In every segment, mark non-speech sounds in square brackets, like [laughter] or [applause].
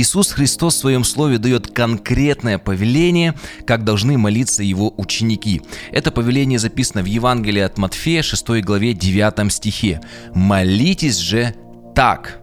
Иисус Христос в своем слове дает конкретное повеление, как должны молиться его ученики. Это повеление записано в Евангелии от Матфея, 6 главе, 9 стихе. «Молитесь же так».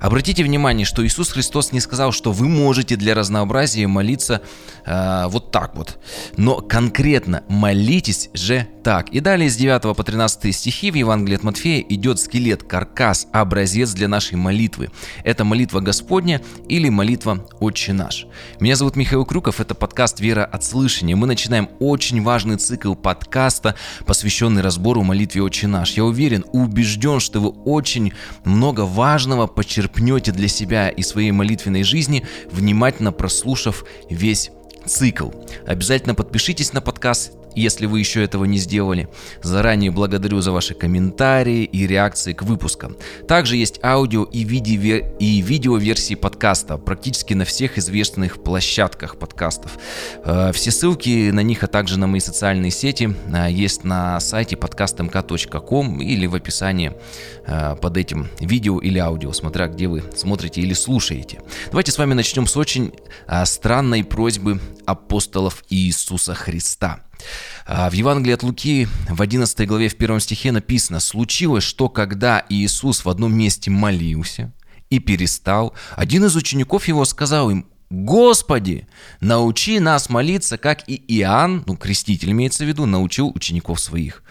Обратите внимание, что Иисус Христос не сказал, что вы можете для разнообразия молиться э, вот так вот, но конкретно молитесь же так. И далее с 9 по 13 стихи в Евангелии от Матфея идет скелет, каркас, образец для нашей молитвы. Это молитва Господня или молитва Отче наш. Меня зовут Михаил Крюков, это подкаст «Вера от слышания». Мы начинаем очень важный цикл подкаста, посвященный разбору молитве Отче наш. Я уверен, убежден, что вы очень много важного почерпнете для себя и своей молитвенной жизни, внимательно прослушав весь цикл. Обязательно подпишитесь на подкаст, если вы еще этого не сделали. Заранее благодарю за ваши комментарии и реакции к выпускам. Также есть аудио и, видео, и видео версии подкаста практически на всех известных площадках подкастов. Э, все ссылки на них, а также на мои социальные сети э, есть на сайте podcastmk.com или в описании э, под этим видео или аудио, смотря где вы смотрите или слушаете. Давайте с вами начнем с очень странной просьбы апостолов Иисуса Христа. А, в Евангелии от Луки в 11 главе в первом стихе написано «Случилось, что когда Иисус в одном месте молился и перестал, один из учеников его сказал им, Господи, научи нас молиться, как и Иоанн, ну, креститель имеется в виду, научил учеников своих.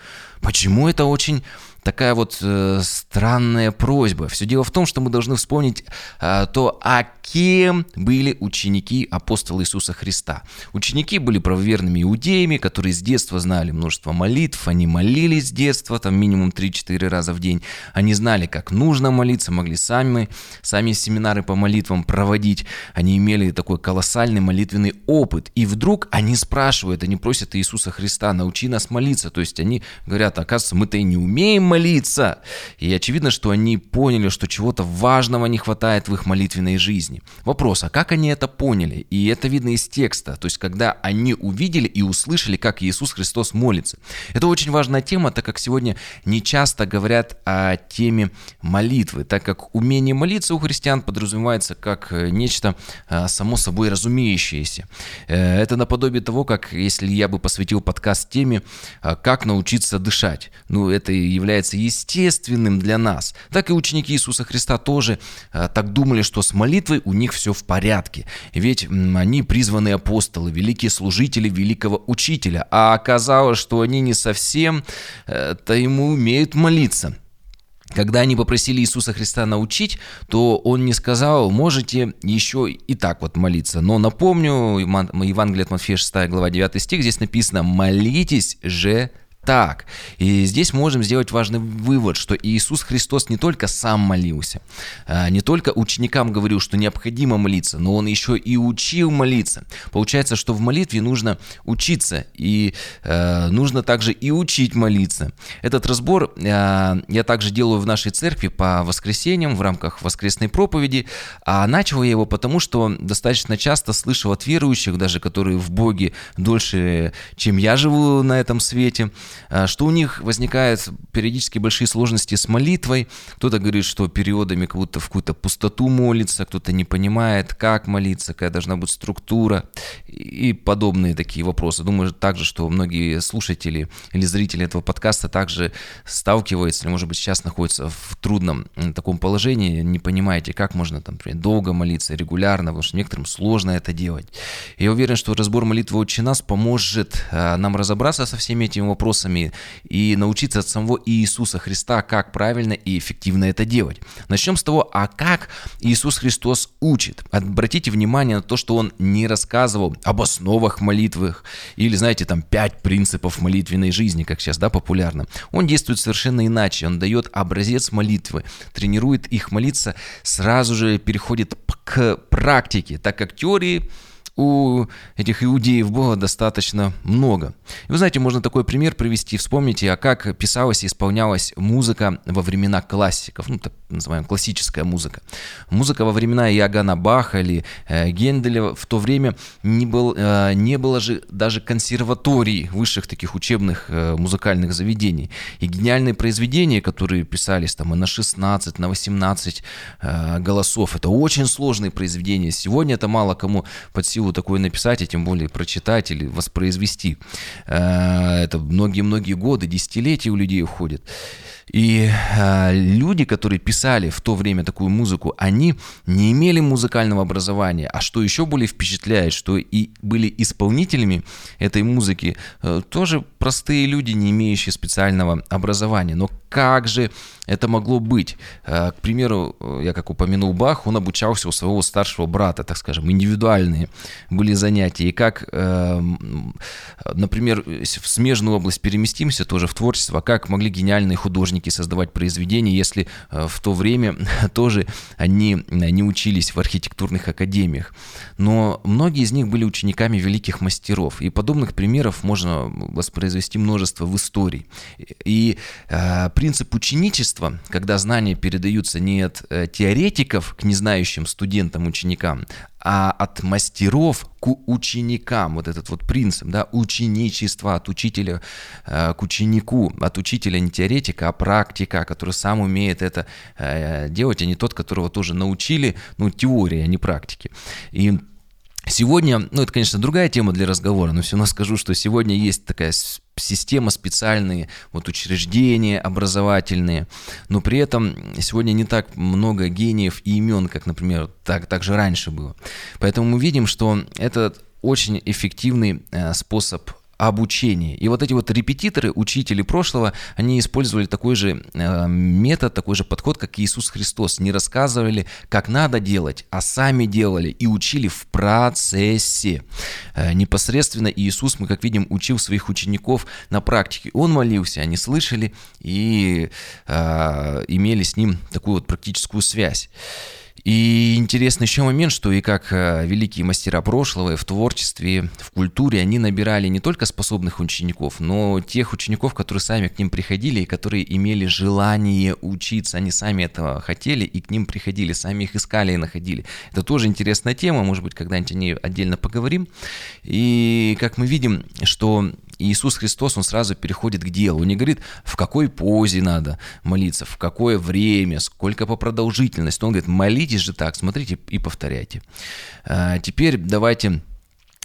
Почему это очень такая вот э, странная просьба. Все дело в том, что мы должны вспомнить э, то, а кем были ученики апостола Иисуса Христа. Ученики были правоверными иудеями, которые с детства знали множество молитв, они молились с детства, там минимум 3-4 раза в день. Они знали, как нужно молиться, могли сами, сами семинары по молитвам проводить. Они имели такой колоссальный молитвенный опыт. И вдруг они спрашивают, они просят Иисуса Христа, научи нас молиться. То есть они говорят, оказывается, мы-то и не умеем молиться. И очевидно, что они поняли, что чего-то важного не хватает в их молитвенной жизни. Вопрос, а как они это поняли? И это видно из текста. То есть, когда они увидели и услышали, как Иисус Христос молится. Это очень важная тема, так как сегодня не часто говорят о теме молитвы, так как умение молиться у христиан подразумевается как э, нечто э, само собой разумеющееся. Э, это наподобие того, как если я бы посвятил подкаст теме «Как научиться дышать». Ну, это является является естественным для нас, так и ученики Иисуса Христа тоже а, так думали, что с молитвой у них все в порядке. Ведь они призваны апостолы, великие служители великого учителя, а оказалось, что они не совсем э, то ему умеют молиться. Когда они попросили Иисуса Христа научить, то он не сказал, можете еще и так вот молиться. Но напомню, Евангелие от Матфея 6 глава 9 стих, здесь написано «молитесь же так. И здесь можем сделать важный вывод, что Иисус Христос не только сам молился, а, не только ученикам говорил, что необходимо молиться, но Он еще и учил молиться. Получается, что в молитве нужно учиться, и э, нужно также и учить молиться. Этот разбор э, я также делаю в нашей церкви по воскресеньям в рамках воскресной проповеди, а начал я его потому, что достаточно часто слышал от верующих, даже которые в Боге дольше, чем я живу на этом свете, что у них возникают периодически большие сложности с молитвой. Кто-то говорит, что периодами как будто в какую-то пустоту молится, кто-то не понимает, как молиться, какая должна быть структура и подобные такие вопросы. Думаю также, что многие слушатели или зрители этого подкаста также сталкиваются, или, может быть, сейчас находятся в трудном таком положении, не понимаете, как можно там, например, долго молиться, регулярно, потому что некоторым сложно это делать. Я уверен, что разбор молитвы «Отче нас» поможет а, нам разобраться со всеми этими вопросами, вопросами и научиться от самого Иисуса Христа, как правильно и эффективно это делать. Начнем с того, а как Иисус Христос учит. Обратите внимание на то, что Он не рассказывал об основах молитвы или, знаете, там пять принципов молитвенной жизни, как сейчас, да, популярно. Он действует совершенно иначе. Он дает образец молитвы, тренирует их молиться, сразу же переходит к практике, так как теории у этих иудеев было достаточно много. И вы знаете, можно такой пример привести. Вспомните, а как писалась и исполнялась музыка во времена классиков, ну, так называемая классическая музыка. Музыка во времена Иоганна Баха или э, Генделя в то время не, был, э, не было же даже консерваторий высших таких учебных э, музыкальных заведений. И гениальные произведения, которые писались там и на 16, на 18 э, голосов, это очень сложные произведения. Сегодня это мало кому под силу такое написать, и тем более прочитать или воспроизвести. Э, это многие-многие годы, десятилетия у людей уходят. И э, люди, которые писали в то время такую музыку, они не имели музыкального образования. А что еще более впечатляет, что и были исполнителями этой музыки э, тоже простые люди, не имеющие специального образования. Но как же это могло быть? Э, к примеру, э, я как упомянул Бах, он обучался у своего старшего брата, так скажем, индивидуальные были занятия. И как, э, например, в смежную область переместимся тоже в творчество, как могли гениальные художники создавать произведения, если в то время [laughs] тоже они не учились в архитектурных академиях. Но многие из них были учениками великих мастеров. И подобных примеров можно воспроизвести множество в истории. И принцип ученичества, когда знания передаются не от э, теоретиков к незнающим студентам, ученикам, а от мастеров к ученикам. Вот этот вот принцип, да, ученичество от учителя э, к ученику, от учителя не теоретика, а практика, который сам умеет это э, делать, а не тот, которого тоже научили, ну, теория, а не практики. И Сегодня, ну это, конечно, другая тема для разговора, но все равно скажу, что сегодня есть такая система, специальные вот учреждения образовательные, но при этом сегодня не так много гениев и имен, как, например, так, так же раньше было. Поэтому мы видим, что это очень эффективный э, способ обучении. И вот эти вот репетиторы, учители прошлого, они использовали такой же э, метод, такой же подход, как Иисус Христос. Не рассказывали, как надо делать, а сами делали и учили в процессе. Э, непосредственно Иисус, мы как видим, учил своих учеников на практике. Он молился, они слышали и э, имели с ним такую вот практическую связь. И интересный еще момент, что и как э, великие мастера прошлого, в творчестве, в культуре, они набирали не только способных учеников, но тех учеников, которые сами к ним приходили и которые имели желание учиться. Они сами этого хотели и к ним приходили, сами их искали и находили. Это тоже интересная тема, может быть, когда-нибудь о ней отдельно поговорим. И как мы видим, что Иисус Христос, он сразу переходит к делу. Он не говорит, в какой позе надо молиться, в какое время, сколько по продолжительности. Он говорит, молитесь же так, смотрите и повторяйте. А, теперь давайте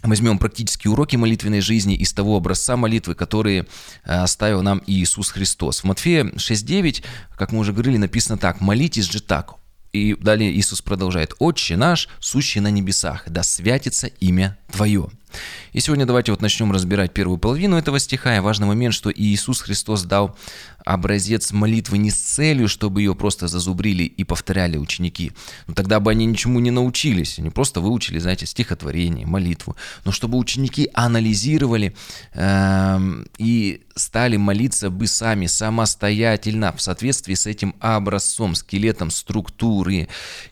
Возьмем практические уроки молитвенной жизни из того образца молитвы, которые а, оставил нам Иисус Христос. В Матфея 6.9, как мы уже говорили, написано так, «Молитесь же так, и далее Иисус продолжает. «Отче наш, сущий на небесах, да святится имя Твое». И сегодня давайте вот начнем разбирать первую половину этого стиха. И важный момент, что Иисус Христос дал образец молитвы не с целью, чтобы ее просто зазубрили и повторяли ученики. Но тогда бы они ничему не научились. Они просто выучили, знаете, стихотворение, молитву. Но чтобы ученики анализировали э, и стали молиться бы сами самостоятельно в соответствии с этим образцом, скелетом структуры.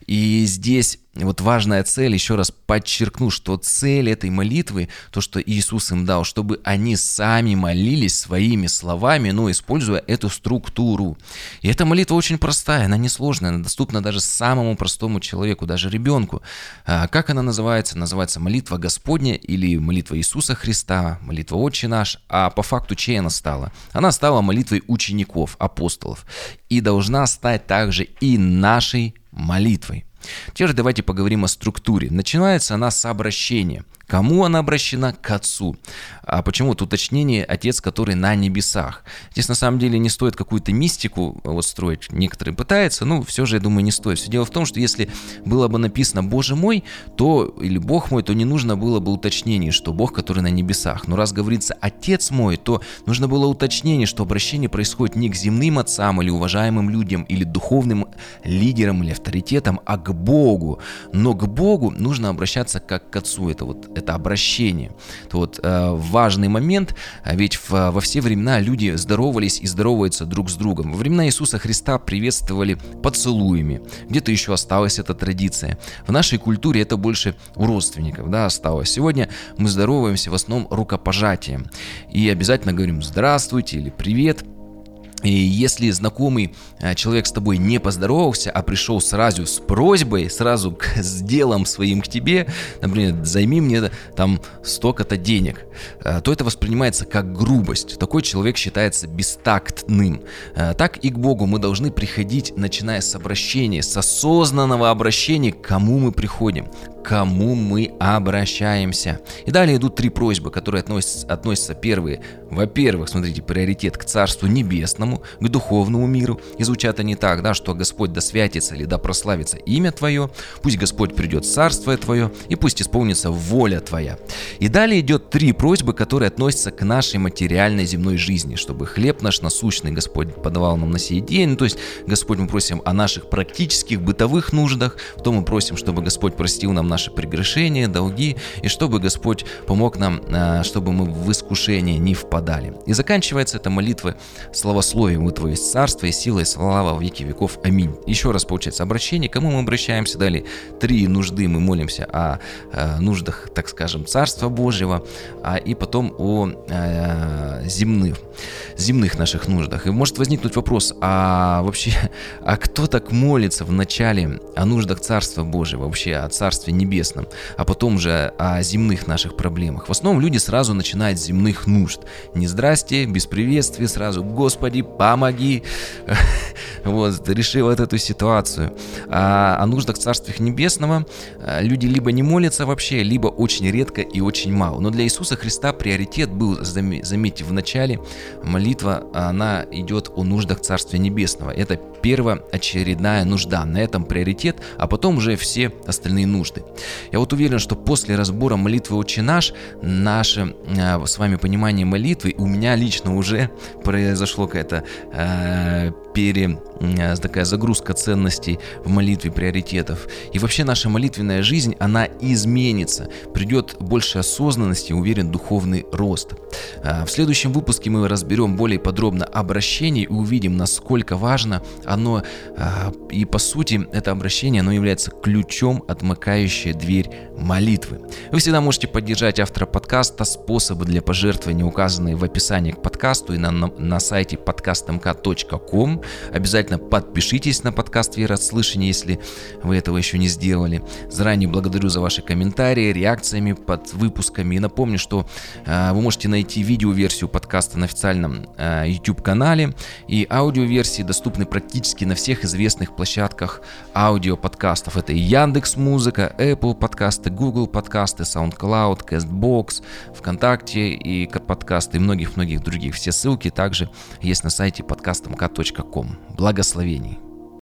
И здесь вот важная цель, еще раз подчеркну, что цель этой молитвы, то, что Иисус им дал, чтобы они сами молились своими словами, но используя эту структуру. И эта молитва очень простая, она несложная, она доступна даже самому простому человеку, даже ребенку. А как она называется? Называется молитва Господня или молитва Иисуса Христа, молитва Отче наш. А по факту чей она стала? Она стала молитвой учеников, апостолов. И должна стать также и нашей молитвой. Теперь давайте поговорим о структуре. Начинается она с обращения. Кому она обращена? К Отцу. А почему тут уточнение «Отец, который на небесах»? Здесь на самом деле не стоит какую-то мистику вот строить. Некоторые пытаются, но все же, я думаю, не стоит. Все дело в том, что если было бы написано «Боже мой», то, или «Бог мой», то не нужно было бы уточнение, что Бог, который на небесах. Но раз говорится «Отец мой», то нужно было уточнение, что обращение происходит не к земным отцам или уважаемым людям, или духовным лидерам или авторитетам, а к Богу. Но к Богу нужно обращаться как к Отцу. Это вот это обращение. Это вот э, важный момент, ведь в, во все времена люди здоровались и здороваются друг с другом. Во времена Иисуса Христа приветствовали поцелуями, где-то еще осталась эта традиция. В нашей культуре это больше у родственников да, осталось. Сегодня мы здороваемся в основном рукопожатием и обязательно говорим «здравствуйте» или «привет», и если знакомый э, человек с тобой не поздоровался, а пришел сразу с просьбой, сразу к, [laughs] с делом своим к тебе, например, займи мне там столько-то денег, э, то это воспринимается как грубость. Такой человек считается бестактным. Э, так и к Богу мы должны приходить, начиная с обращения, с осознанного обращения, к кому мы приходим, кому мы обращаемся. И далее идут три просьбы, которые относятся, относятся первые. Во-первых, смотрите, приоритет к Царству Небесному, к духовному миру. И звучат они так, да, что Господь да святится или да прославится имя Твое, пусть Господь придет в Царствие Твое, и пусть исполнится воля Твоя. И далее идет три просьбы, которые относятся к нашей материальной земной жизни, чтобы хлеб наш насущный Господь подавал нам на сей день. Ну, то есть, Господь, мы просим о наших практических бытовых нуждах, потом мы просим, чтобы Господь простил нам наши прегрешения, долги, и чтобы Господь помог нам, а, чтобы мы в искушение не впадали. И заканчивается эта молитва словословием «Вот Твое царство и сила и слава в веки веков. Аминь». Еще раз получается обращение, кому мы обращаемся, далее три нужды мы молимся о, о нуждах, так скажем, Царства Божьего, а, и потом о, о земных, земных наших нуждах. И может возникнуть вопрос, а вообще, [laughs] а кто так молится в начале о нуждах Царства Божьего, вообще о Царстве Небесном? Небесном, а потом же о земных наших проблемах. В основном люди сразу начинают с земных нужд. Не здрасте, без приветствия, сразу «Господи, помоги!» Вот, решил вот эту ситуацию. А о нуждах Царствия Небесного э, люди либо не молятся вообще, либо очень редко и очень мало. Но для Иисуса Христа приоритет был, заметьте, в начале молитва, она идет о нуждах Царствия Небесного. Это первоочередная нужда, на этом приоритет, а потом уже все остальные нужды. Я вот уверен, что после разбора молитвы «Отче наш» наше э, с вами понимание молитвы, у меня лично уже [laughs] произошло какая-то э, пере, э, такая загрузка ценностей в молитве, приоритетов. И вообще наша молитвенная жизнь, она изменится. Придет больше осознанности, уверен, духовный рост. Э, в следующем выпуске мы разберем более подробно обращение и увидим, насколько важно оно. Э, и по сути, это обращение, оно является ключом, отмыкающей дверь молитвы. Вы всегда можете поддержать автора подкаста. Способы для пожертвования указаны в описании к подкасту и на, на, на сайте podcastmk.com. Обязательно подпишитесь на подкаст «Вера слышания», если вы этого еще не сделали. Заранее благодарю за ваши комментарии, реакциями под выпусками. И напомню, что э, вы можете найти видеоверсию подкаста на официальном э, YouTube-канале. И аудиоверсии доступны практически на всех известных площадках аудиоподкастов. Это и Яндекс Музыка, Apple подкасты, Google подкасты, SoundCloud, CastBox, ВКонтакте и подкасты и многих-многих других. Все ссылки также есть на сайте подкастмк.com. Благословений!